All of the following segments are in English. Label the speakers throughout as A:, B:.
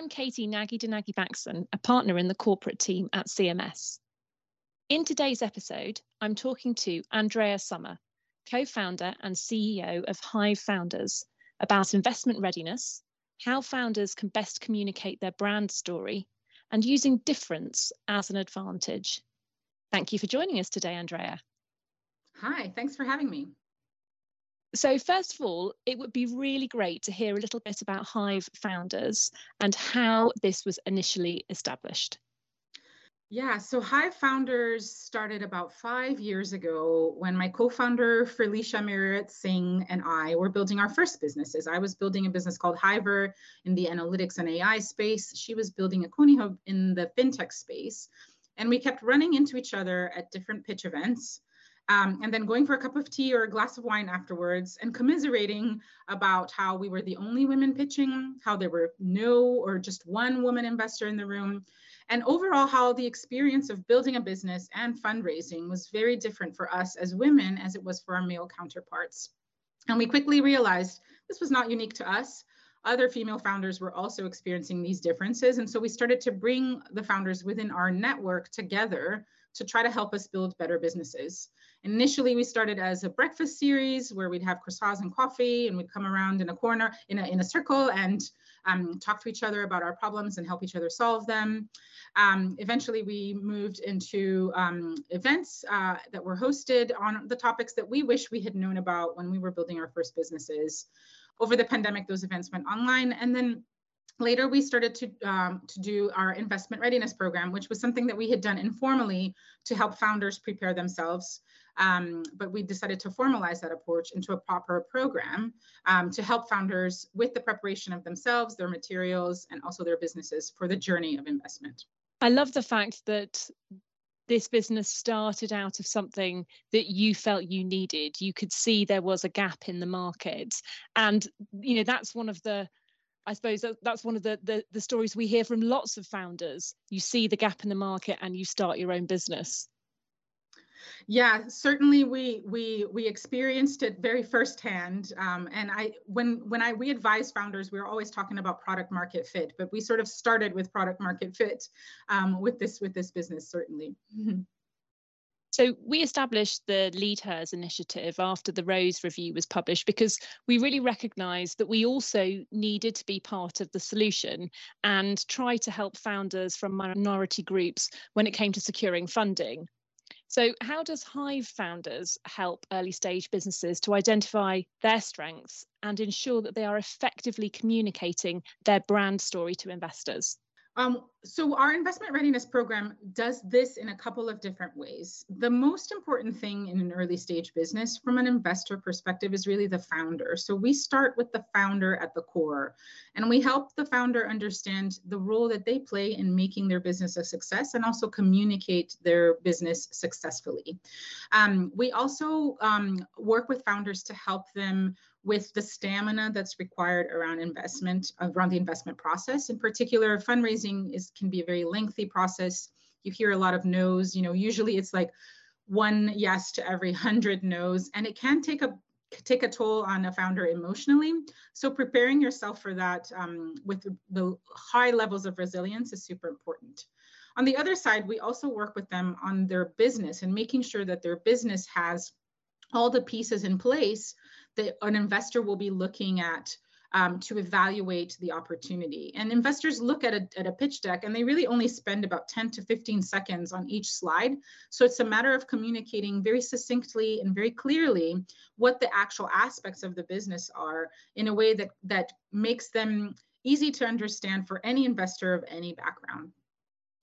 A: I'm Katie Nagy Denagi Baxon, a partner in the corporate team at CMS. In today's episode, I'm talking to Andrea Sommer, co founder and CEO of Hive Founders, about investment readiness, how founders can best communicate their brand story, and using difference as an advantage. Thank you for joining us today, Andrea.
B: Hi, thanks for having me.
A: So, first of all, it would be really great to hear a little bit about Hive founders and how this was initially established.
B: Yeah, so Hive Founders started about five years ago when my co founder, Felicia Meyerowitz Singh, and I were building our first businesses. I was building a business called Hiver in the analytics and AI space. She was building Akoni Hub in the fintech space. And we kept running into each other at different pitch events um, and then going for a cup of tea or a glass of wine afterwards and commiserating about how we were the only women pitching, how there were no or just one woman investor in the room, and overall how the experience of building a business and fundraising was very different for us as women as it was for our male counterparts. And we quickly realized this was not unique to us. Other female founders were also experiencing these differences. And so we started to bring the founders within our network together to try to help us build better businesses. Initially, we started as a breakfast series where we'd have croissants and coffee, and we'd come around in a corner, in a, in a circle, and um, talk to each other about our problems and help each other solve them. Um, eventually, we moved into um, events uh, that were hosted on the topics that we wish we had known about when we were building our first businesses. Over the pandemic, those events went online, and then later we started to, um, to do our investment readiness program, which was something that we had done informally to help founders prepare themselves. Um, but we decided to formalize that approach into a proper program um, to help founders with the preparation of themselves, their materials, and also their businesses for the journey of investment.
A: I love the fact that this business started out of something that you felt you needed you could see there was a gap in the market and you know that's one of the I suppose that's one of the, the, the stories we hear from lots of founders. You see the gap in the market and you start your own business.
B: Yeah, certainly we we we experienced it very firsthand. Um, and I when when I we advise founders, we are always talking about product market fit, but we sort of started with product market fit um, with this with this business certainly.
A: So we established the Lead Hers initiative after the Rose review was published because we really recognised that we also needed to be part of the solution and try to help founders from minority groups when it came to securing funding. So, how does Hive founders help early stage businesses to identify their strengths and ensure that they are effectively communicating their brand story to investors?
B: Um, so our investment readiness program does this in a couple of different ways. The most important thing in an early stage business from an investor perspective is really the founder. So we start with the founder at the core and we help the founder understand the role that they play in making their business a success and also communicate their business successfully. Um, we also um, work with founders to help them with the stamina that's required around investment, around the investment process. In particular, fundraising is can be a very lengthy process. You hear a lot of no's, you know, usually it's like one yes to every hundred no's, and it can take a take a toll on a founder emotionally. So preparing yourself for that um, with the high levels of resilience is super important. On the other side, we also work with them on their business and making sure that their business has all the pieces in place that an investor will be looking at um, to evaluate the opportunity. And investors look at a, at a pitch deck and they really only spend about 10 to 15 seconds on each slide. So it's a matter of communicating very succinctly and very clearly what the actual aspects of the business are in a way that, that makes them easy to understand for any investor of any background.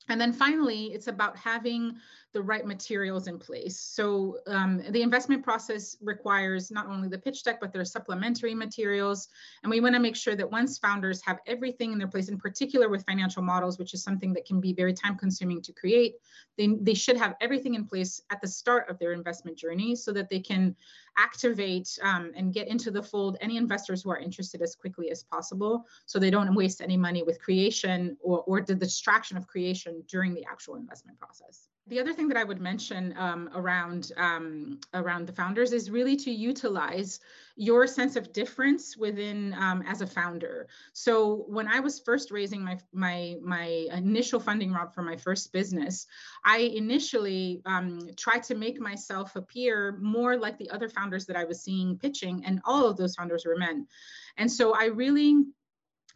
B: And then finally, it's about having the right materials in place. So um, the investment process requires not only the pitch deck, but there's supplementary materials. And we want to make sure that once founders have everything in their place, in particular with financial models, which is something that can be very time consuming to create, they, they should have everything in place at the start of their investment journey so that they can activate um, and get into the fold any investors who are interested as quickly as possible so they don't waste any money with creation or, or the distraction of creation during the actual investment process. The other thing that I would mention um, around um, around the founders is really to utilize your sense of difference within um, as a founder. So when I was first raising my my my initial funding round for my first business, I initially um, tried to make myself appear more like the other founders that I was seeing pitching, and all of those founders were men. And so I really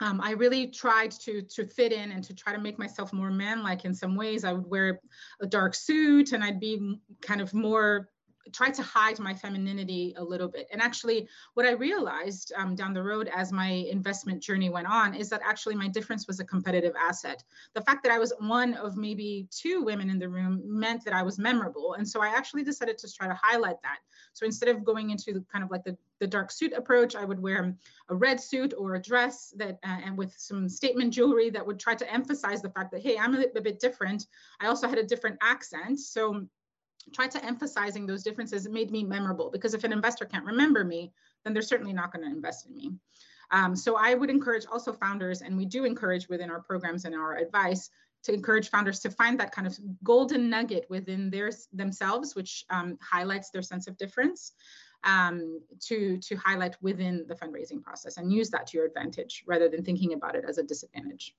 B: um, I really tried to to fit in and to try to make myself more man-like in some ways. I would wear a dark suit and I'd be kind of more try to hide my femininity a little bit. And actually, what I realized um, down the road as my investment journey went on is that actually my difference was a competitive asset. The fact that I was one of maybe two women in the room meant that I was memorable. And so I actually decided to try to highlight that. So instead of going into kind of like the, the dark suit approach, I would wear a red suit or a dress that uh, and with some statement jewelry that would try to emphasize the fact that, hey, I'm a, a bit different. I also had a different accent. So try to emphasizing those differences made me memorable because if an investor can't remember me, then they're certainly not going to invest in me. Um, so I would encourage also founders, and we do encourage within our programs and our advice to encourage founders to find that kind of golden nugget within their themselves, which um, highlights their sense of difference, um, to to highlight within the fundraising process and use that to your advantage rather than thinking about it as a disadvantage.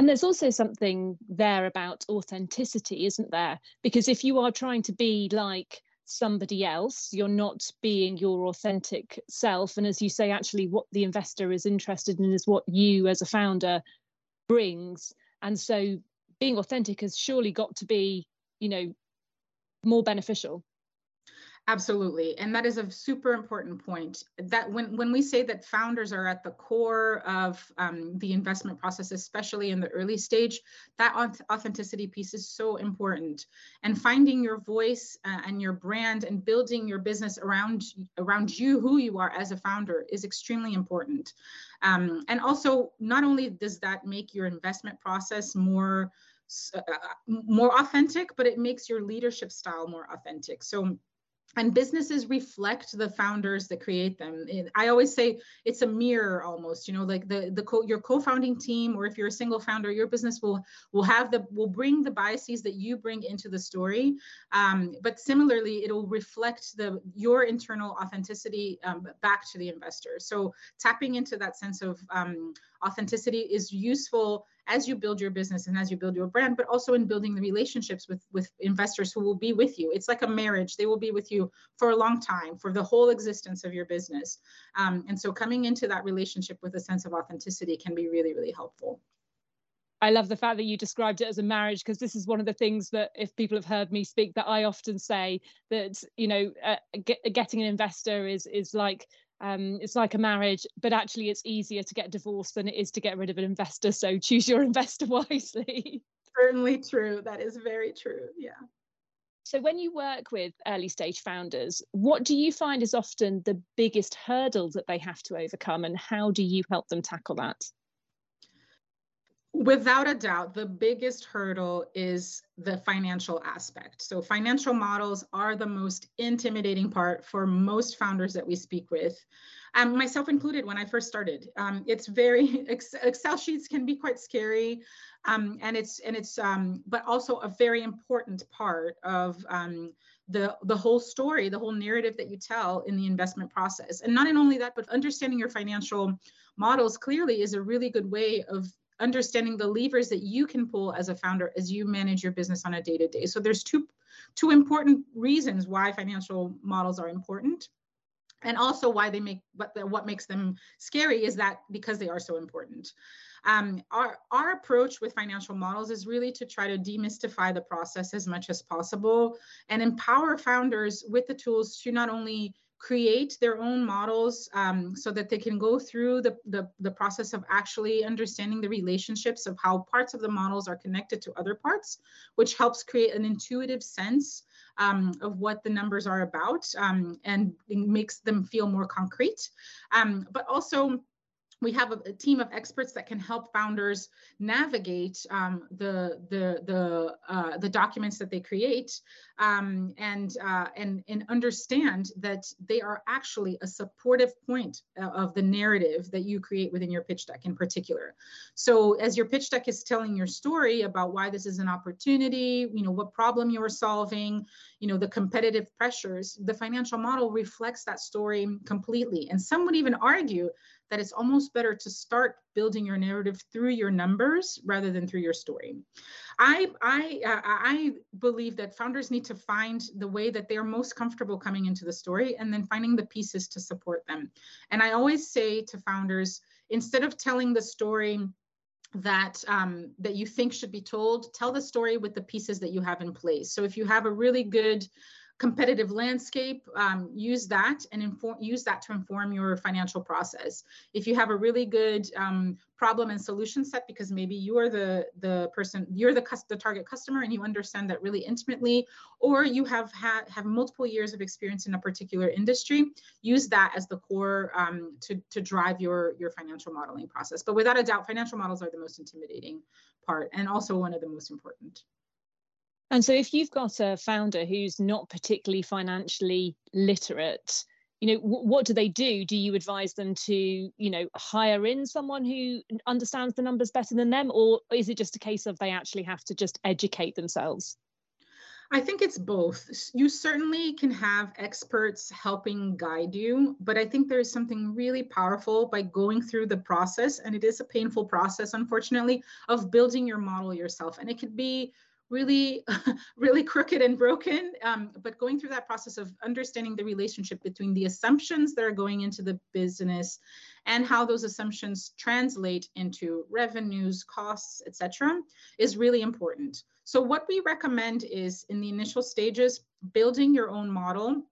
A: And there's also something there about authenticity, isn't there? Because if you are trying to be like somebody else, you're not being your authentic self. And as you say, actually, what the investor is interested in is what you as a founder brings. And so being authentic has surely got to be, you know, more beneficial
B: Absolutely. And that is a super important point that when, when we say that founders are at the core of um, the investment process, especially in the early stage, that authenticity piece is so important. And finding your voice uh, and your brand and building your business around, around you, who you are as a founder is extremely important. Um, and also, not only does that make your investment process more uh, more authentic, but it makes your leadership style more authentic. So and businesses reflect the founders that create them. I always say it's a mirror almost you know like the the co- your co-founding team or if you're a single founder your business will will have the will bring the biases that you bring into the story. Um, but similarly it'll reflect the your internal authenticity um, back to the investor. So tapping into that sense of um, authenticity is useful as you build your business and as you build your brand, but also in building the relationships with, with investors who will be with you. It's like a marriage. They will be with you for a long time, for the whole existence of your business. Um, and so coming into that relationship with a sense of authenticity can be really, really helpful.
A: I love the fact that you described it as a marriage because this is one of the things that if people have heard me speak that I often say that you know uh, get, getting an investor is is like um, it's like a marriage, but actually it's easier to get divorced than it is to get rid of an investor. So choose your investor wisely.
B: Certainly true. That is very true. Yeah.
A: So when you work with early stage founders, what do you find is often the biggest hurdle that they have to overcome and how do you help them tackle that?
B: Without a doubt, the biggest hurdle is the financial aspect. So, financial models are the most intimidating part for most founders that we speak with, um, myself included when I first started. Um, it's very, Excel sheets can be quite scary. Um, and it's, and it's, um, but also a very important part of um, the, the whole story, the whole narrative that you tell in the investment process. And not only that, but understanding your financial models clearly is a really good way of understanding the levers that you can pull as a founder as you manage your business on a day to day. So there's two two important reasons why financial models are important and also why they make what what makes them scary is that because they are so important um, our our approach with financial models is really to try to demystify the process as much as possible and empower founders with the tools to not only create their own models um, so that they can go through the, the, the, process of actually understanding the relationships of how parts of the models are connected to other parts, which helps create an intuitive sense um, of what the numbers are about um, and makes them feel more concrete. Um, but also we have a, a, team of experts that can help founders navigate um, the the the uh, the documents that they create um, and uh, and and understand that they are actually a supportive point uh, of the narrative that you create within your pitch deck in particular. So as your pitch deck is telling your story about why this is an opportunity, you know what problem you're solving, you know the competitive pressures, the financial model reflects that story completely. And some would even argue that it's almost better to start building your narrative through your numbers rather than through your story. I I uh, I believe that founders need to find the way that they're most comfortable coming into the story and then finding the pieces to support them. And I always say to founders, instead of telling the story that um, that you think should be told, tell the story with the pieces that you have in place. So if you have a really good competitive landscape, um, use that and inform, use that to inform your financial process. If you have a really good um, problem and solution set, because maybe you are the, the person, you're the, the target customer and you understand that really intimately, or you have had have multiple years of experience in a particular industry, use that as the core um, to, to drive your, your financial modeling process. But without a doubt, financial models are the most intimidating part and also one of the most important.
A: And so, if you've got a founder who's not particularly financially literate, you know, w- what do they do? Do you advise them to, you know, hire in someone who understands the numbers better than them, or is it just a case of they actually have to just educate themselves?
B: I think it's both. You certainly can have experts helping guide you, but I think there's something really powerful by going through the process, and it is a painful process, unfortunately, of building your model yourself. And it could be really, really crooked and broken. Um, but going through that process of understanding the relationship between the assumptions that are going into the business and how those assumptions translate into revenues, costs, etc., is really important. So what we recommend is in the initial stages, building your own model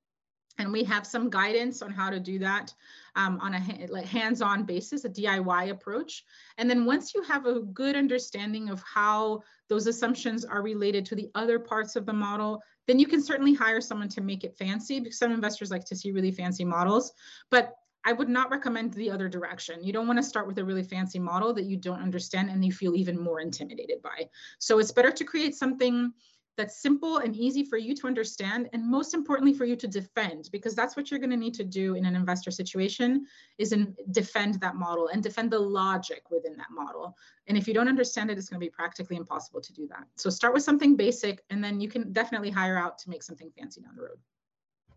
B: and we have some guidance on how to do that um, on a hands-on basis, a DIY approach. And then once you have a good understanding of how those assumptions are related to the other parts of the model, then you can certainly hire someone to make it fancy because some investors like to see really fancy models. But I would not recommend the other direction. You don't want to start with a really fancy model that you don't understand and you feel even more intimidated by. So it's better to create something that's simple and easy for you to understand and most importantly for you to defend because that's what you're going to need to do in an investor situation is in defend that model and defend the logic within that model. And if you don't understand it it's going to be practically impossible to do that. So start with something basic and then you can definitely hire out to make something fancy down the road.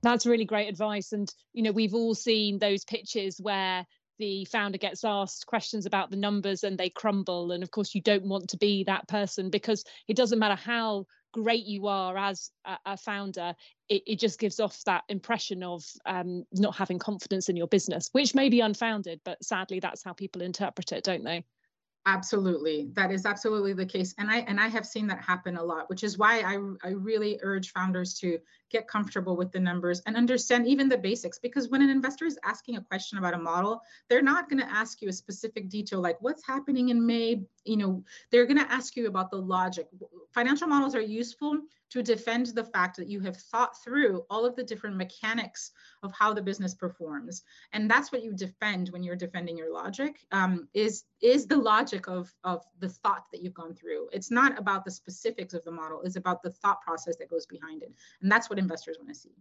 A: That's really great advice and you know we've all seen those pitches where the founder gets asked questions about the numbers and they crumble and of course you don't want to be that person because it doesn't matter how great you are as a, founder, it, it, just gives off that impression of um, not having confidence in your business, which may be unfounded, but sadly, that's how people interpret it, don't they?
B: Absolutely. That is absolutely the case. And I and I have seen that happen a lot, which is why I I really urge founders to get comfortable with the numbers and understand even the basics. Because when an investor is asking a question about a model, they're not going to ask you a specific detail like what's happening in May, you know, they're going to ask you about the logic. Financial models are useful to defend the fact that you have thought through all of the different mechanics of how the business performs. And that's what you defend when you're defending your logic um, is is the logic of of the thought that you've gone through. It's not about the specifics of the model. It's about the thought process that goes behind it. And that's what investors want to see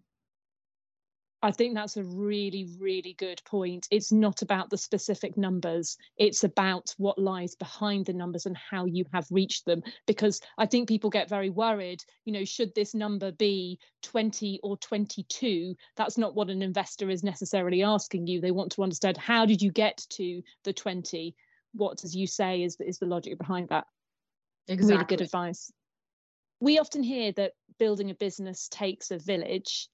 A: I think that's a really, really good point. It's not about the specific numbers, it's about what lies behind the numbers and how you have reached them. Because I think people get very worried, you know, should this number be 20 or 22? That's not what an investor is necessarily asking you. They want to understand how did you get to the 20? What, as you say, is, is the logic behind that? Exactly. Really good advice. We often hear that building a business takes a village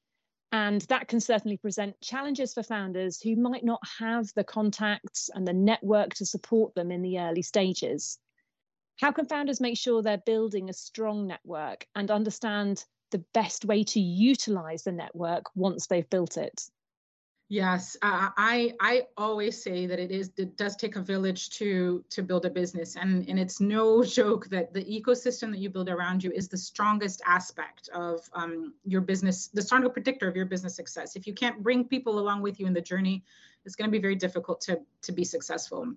A: and that can certainly present challenges for founders who might not have the contacts and the network to support them in the early stages. How can founders make sure they're building a strong network and understand the best way to utilize the network once they've built it?
B: Yes, uh, I I always say that it is it does take a village to to build a business, and and it's no joke that the ecosystem that you build around you is the strongest aspect of um, your business, the strongest predictor of your business success. If you can't bring people along with you in the journey, it's going to be very difficult to to be successful.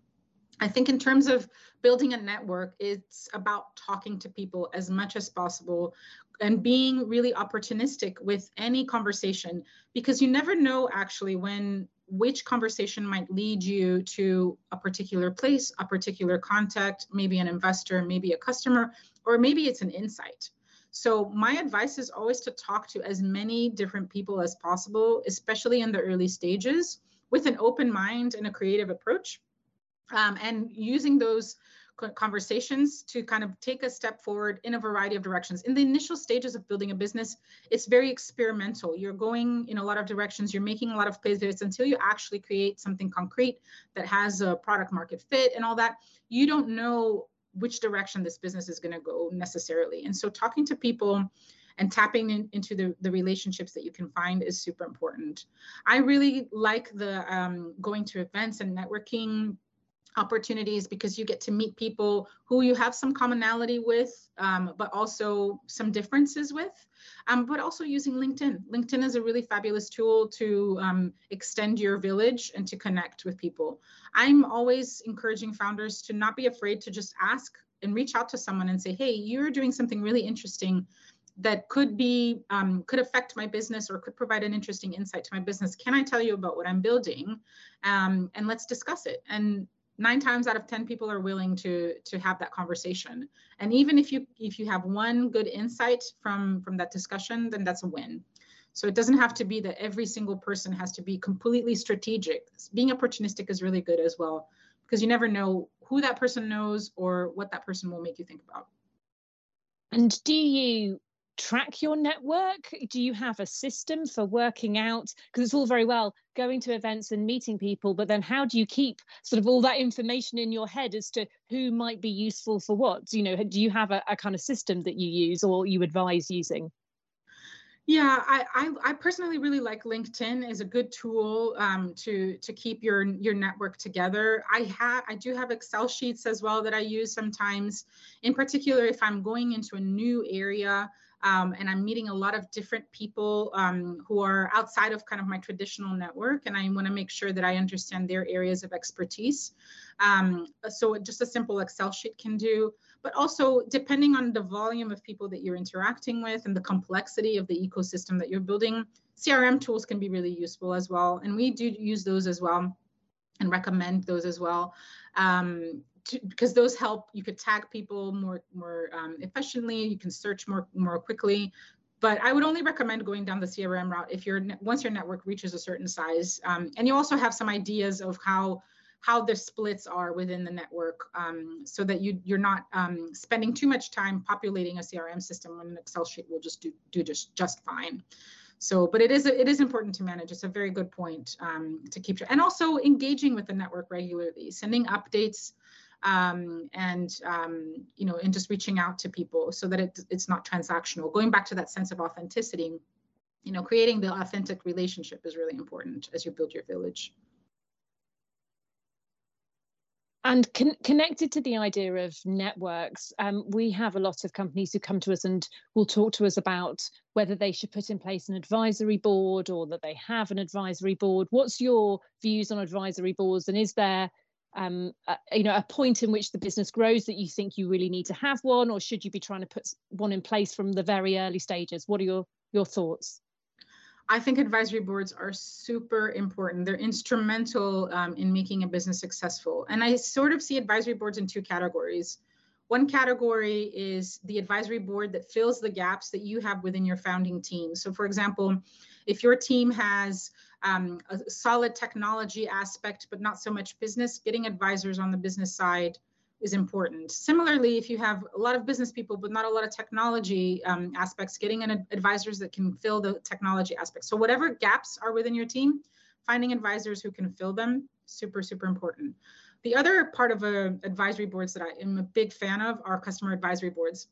B: I think in terms of building a network, it's about talking to people as much as possible and being really opportunistic with any conversation because you never know actually when which conversation might lead you to a particular place, a particular contact, maybe an investor, maybe a customer, or maybe it's an insight. So my advice is always to talk to as many different people as possible, especially in the early stages, with an open mind and a creative approach um, and using those conversations to kind of take a step forward in a variety of directions. In the initial stages of building a business, it's very experimental. You're going in a lot of directions, you're making a lot of pivots until you actually create something concrete that has a product market fit and all that. You don't know which direction this business is going to go necessarily. And so talking to people and tapping in, into the, the relationships that you can find is super important. I really like the um, going to events and networking opportunities because you get to meet people who you have some commonality with, um, but also some differences with, um, but also using LinkedIn. LinkedIn is a really fabulous tool to um, extend your village and to connect with people. I'm always encouraging founders to not be afraid to just ask and reach out to someone and say, hey, you're doing something really interesting that could be um, could affect my business or could provide an interesting insight to my business can i tell you about what i'm building um, and let's discuss it and nine times out of 10 people are willing to to have that conversation. And even if you if you have one good insight from from that discussion then that's a win. So it doesn't have to be that every single person has to be completely strategic. Being opportunistic is really good as well because you never know who that person knows or what that person will make you think about.
A: And do you track your network? Do you have a system for working out? Because it's all very well going to events and meeting people, but then how do you keep sort of all that information in your head as to who might be useful for what? You know, do you have a, a kind of system that you use or you advise using?
B: Yeah, I, I, I, personally really like LinkedIn as a good tool um, to to keep your your network together. I have I do have Excel sheets as well that I use sometimes. In particular, if I'm going into a new area, um, and I'm meeting a lot of different people um, who are outside of kind of my traditional network, and I want to make sure that I understand their areas of expertise. Um, so just a simple Excel sheet can do, but also depending on the volume of people that you're interacting with and the complexity of the ecosystem that you're building, CRM tools can be really useful as well, and we do use those as well and recommend those as well. Um, because those help you could tag people more more um, efficiently you can search more more quickly. But i would only recommend going down the crm route if you're once your network reaches a certain size. Um, and you also have some ideas of how how the splits are within the network um, so that you you're not um, spending too much time populating a crm system when an excel sheet will just do do just just fine. So but it is it is important to manage. It's a very good point um, to keep track. and also engaging with the network regularly sending updates um, and um, you know, and just reaching out to people so that it, it's not transactional. Going back to that sense of authenticity, you know, creating the authentic relationship is really important as you build your village.
A: And con- connected to the idea of networks, um, we have a lot of companies who come to us and will talk to us about whether they should put in place an advisory board or that they have an advisory board. What's your views on advisory boards, and is there um, you know, a point in which the business grows that you think you really need to have one, or should you be trying to put one in place from the very early stages? What are your your thoughts?
B: I think advisory boards are super important. They're instrumental um, in making a business successful. And I sort of see advisory boards in two categories. One category is the advisory board that fills the gaps that you have within your founding team. So, for example, if your team has um, a solid technology aspect, but not so much business, getting advisors on the business side is important. Similarly, if you have a lot of business people, but not a lot of technology um, aspects, getting an advisors that can fill the technology aspects. So whatever gaps are within your team, finding advisors who can fill them, super, super important. The other part of a advisory boards that I am a big fan of are customer advisory boards.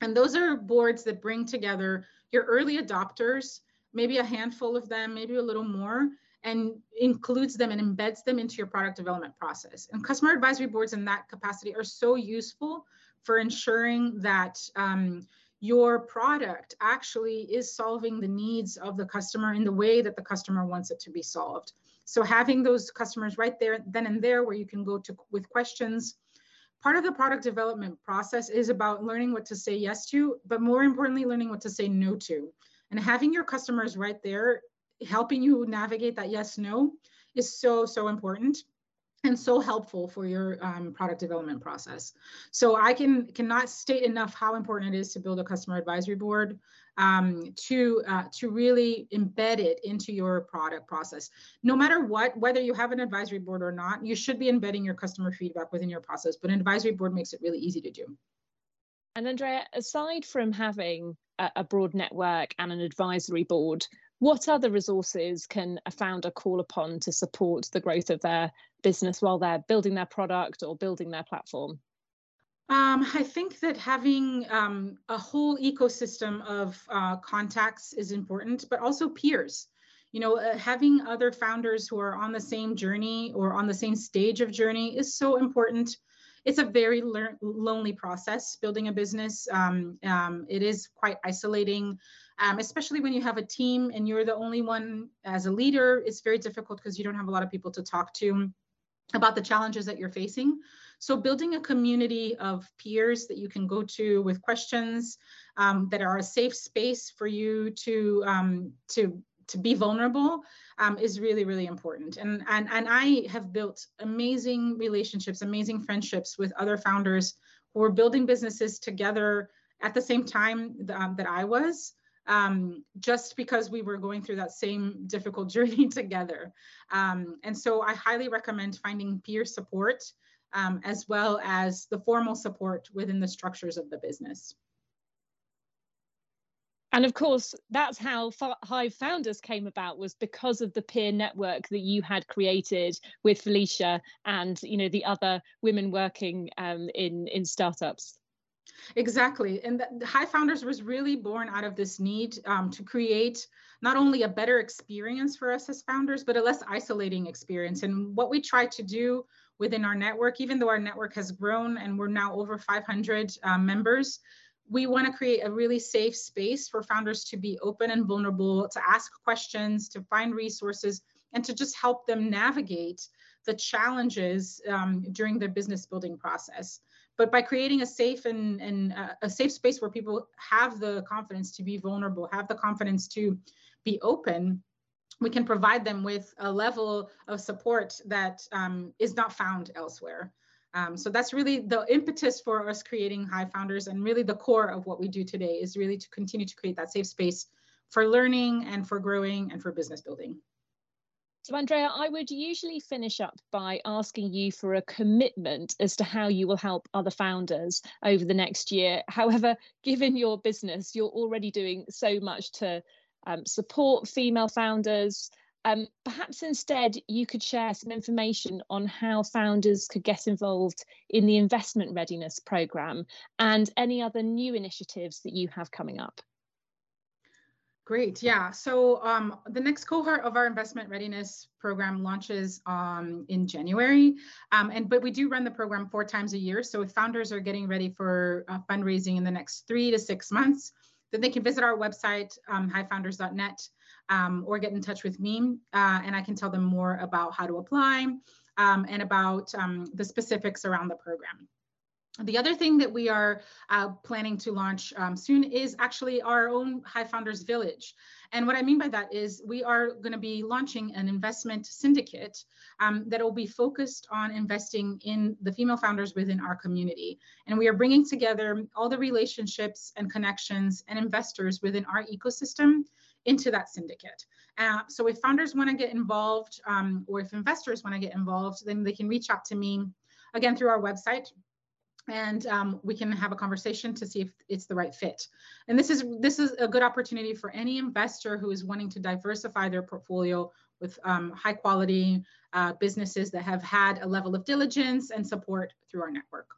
B: And those are boards that bring together your early adopters maybe a handful of them, maybe a little more, and includes them and embeds them into your product development process. And customer advisory boards in that capacity are so useful for ensuring that um, your product actually is solving the needs of the customer in the way that the customer wants it to be solved. So having those customers right there, then and there, where you can go to with questions. Part of the product development process is about learning what to say yes to, but more importantly, learning what to say no to. And having your customers right there helping you navigate that yes no is so so important and so helpful for your um, product development process. So I can cannot state enough how important it is to build a customer advisory board um, to uh, to really embed it into your product process. No matter what, whether you have an advisory board or not, you should be embedding your customer feedback within your process. But an advisory board makes it really easy to do.
A: And Andrea, aside from having a, broad network and an advisory board, what other resources can a founder call upon to support the growth of their business while they're building their product or building their platform?
B: Um, I think that having um, a whole ecosystem of uh, contacts is important, but also peers. You know, uh, having other founders who are on the same journey or on the same stage of journey is so important. It's a very lonely process building a business. Um, um it is quite isolating um, especially when you have a team and you're the only one as a leader. It's very difficult because you don't have a lot of people to talk to about the challenges that you're facing. So building a community of peers that you can go to with questions um, that are a safe space for you to um, to to be vulnerable um, is really really important. And and and I have built amazing relationships, amazing friendships with other founders who are building businesses together at the same time um, that I was um, just because we were going through that same difficult journey together. Um, and so I highly recommend finding peer support um, as well as the formal support within the structures of the business.
A: And of course, that's how Hive Founders came about was because of the peer network that you had created with Felicia and you know the other women working um, in in startups.
B: Exactly. And the Hive Founders was really born out of this need um, to create not only a better experience for us as founders, but a less isolating experience. And what we try to do within our network, even though our network has grown and we're now over 500 um, members, we want to create a really safe space for founders to be open and vulnerable, to ask questions, to find resources, and to just help them navigate the challenges um, during their business building process. But by creating a safe and, and uh, a safe space where people have the confidence to be vulnerable have the confidence to be open we can provide them with a level of support that um, is not found elsewhere um, so that's really the impetus for us creating Hive Founders and really the core of what we do today is really to continue to create that safe space for learning and for growing and for business building
A: so, Andrea, I would usually finish up by asking you for a commitment as to how you will help other founders over the next year. However, given your business, you're already doing so much to um, support female founders. Um, perhaps instead you could share some information on how founders could get involved in the investment readiness program and any other new initiatives that you have coming up.
B: Great. Yeah. So um, the next cohort of our investment readiness program launches um, in January. Um, and but we do run the program four times a year. So if founders are getting ready for uh, fundraising in the next three to six months, then they can visit our website, um, hivefounders.net, um, or get in touch with me, uh, and I can tell them more about how to apply um, and about um, the specifics around the program. The other thing that we are uh, planning to launch um, soon is actually our own Hive Founders Village. And what I mean by that is we are going to be launching an investment syndicate um, that will be focused on investing in the female founders within our community. And we are bringing together all the relationships and connections and investors within our ecosystem into that syndicate. Uh, so if founders want to get involved um, or if investors want to get involved, then they can reach out to me again through our website and um, we can have a conversation to see if it's the right fit. And this is this is a good opportunity for any investor who is wanting to diversify their portfolio with um, high quality uh, businesses that have had a level of diligence and support through our network.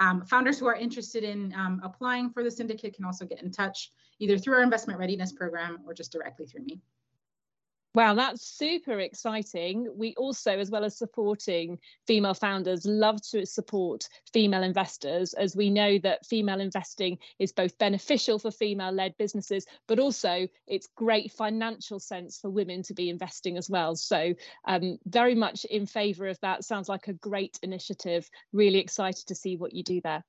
B: Um, founders who are interested in um, applying for the syndicate can also get in touch either through our investment readiness program or just directly through me.
A: Wow, that's super exciting. We also, as well as supporting female founders, love to support female investors as we know that female investing is both beneficial for female led businesses, but also it's great financial sense for women to be investing as well. So, um, very much in favour of that. Sounds like a great initiative. Really excited to see what you do there.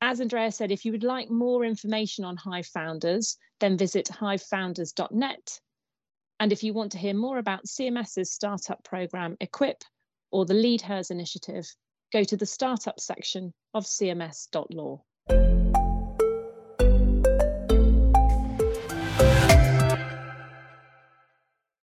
A: As Andrea said, if you would like more information on Hive Founders, then visit hivefounders.net and if you want to hear more about CMS's startup program Equip or the Lead Hers initiative, go to the startup section of cms.law.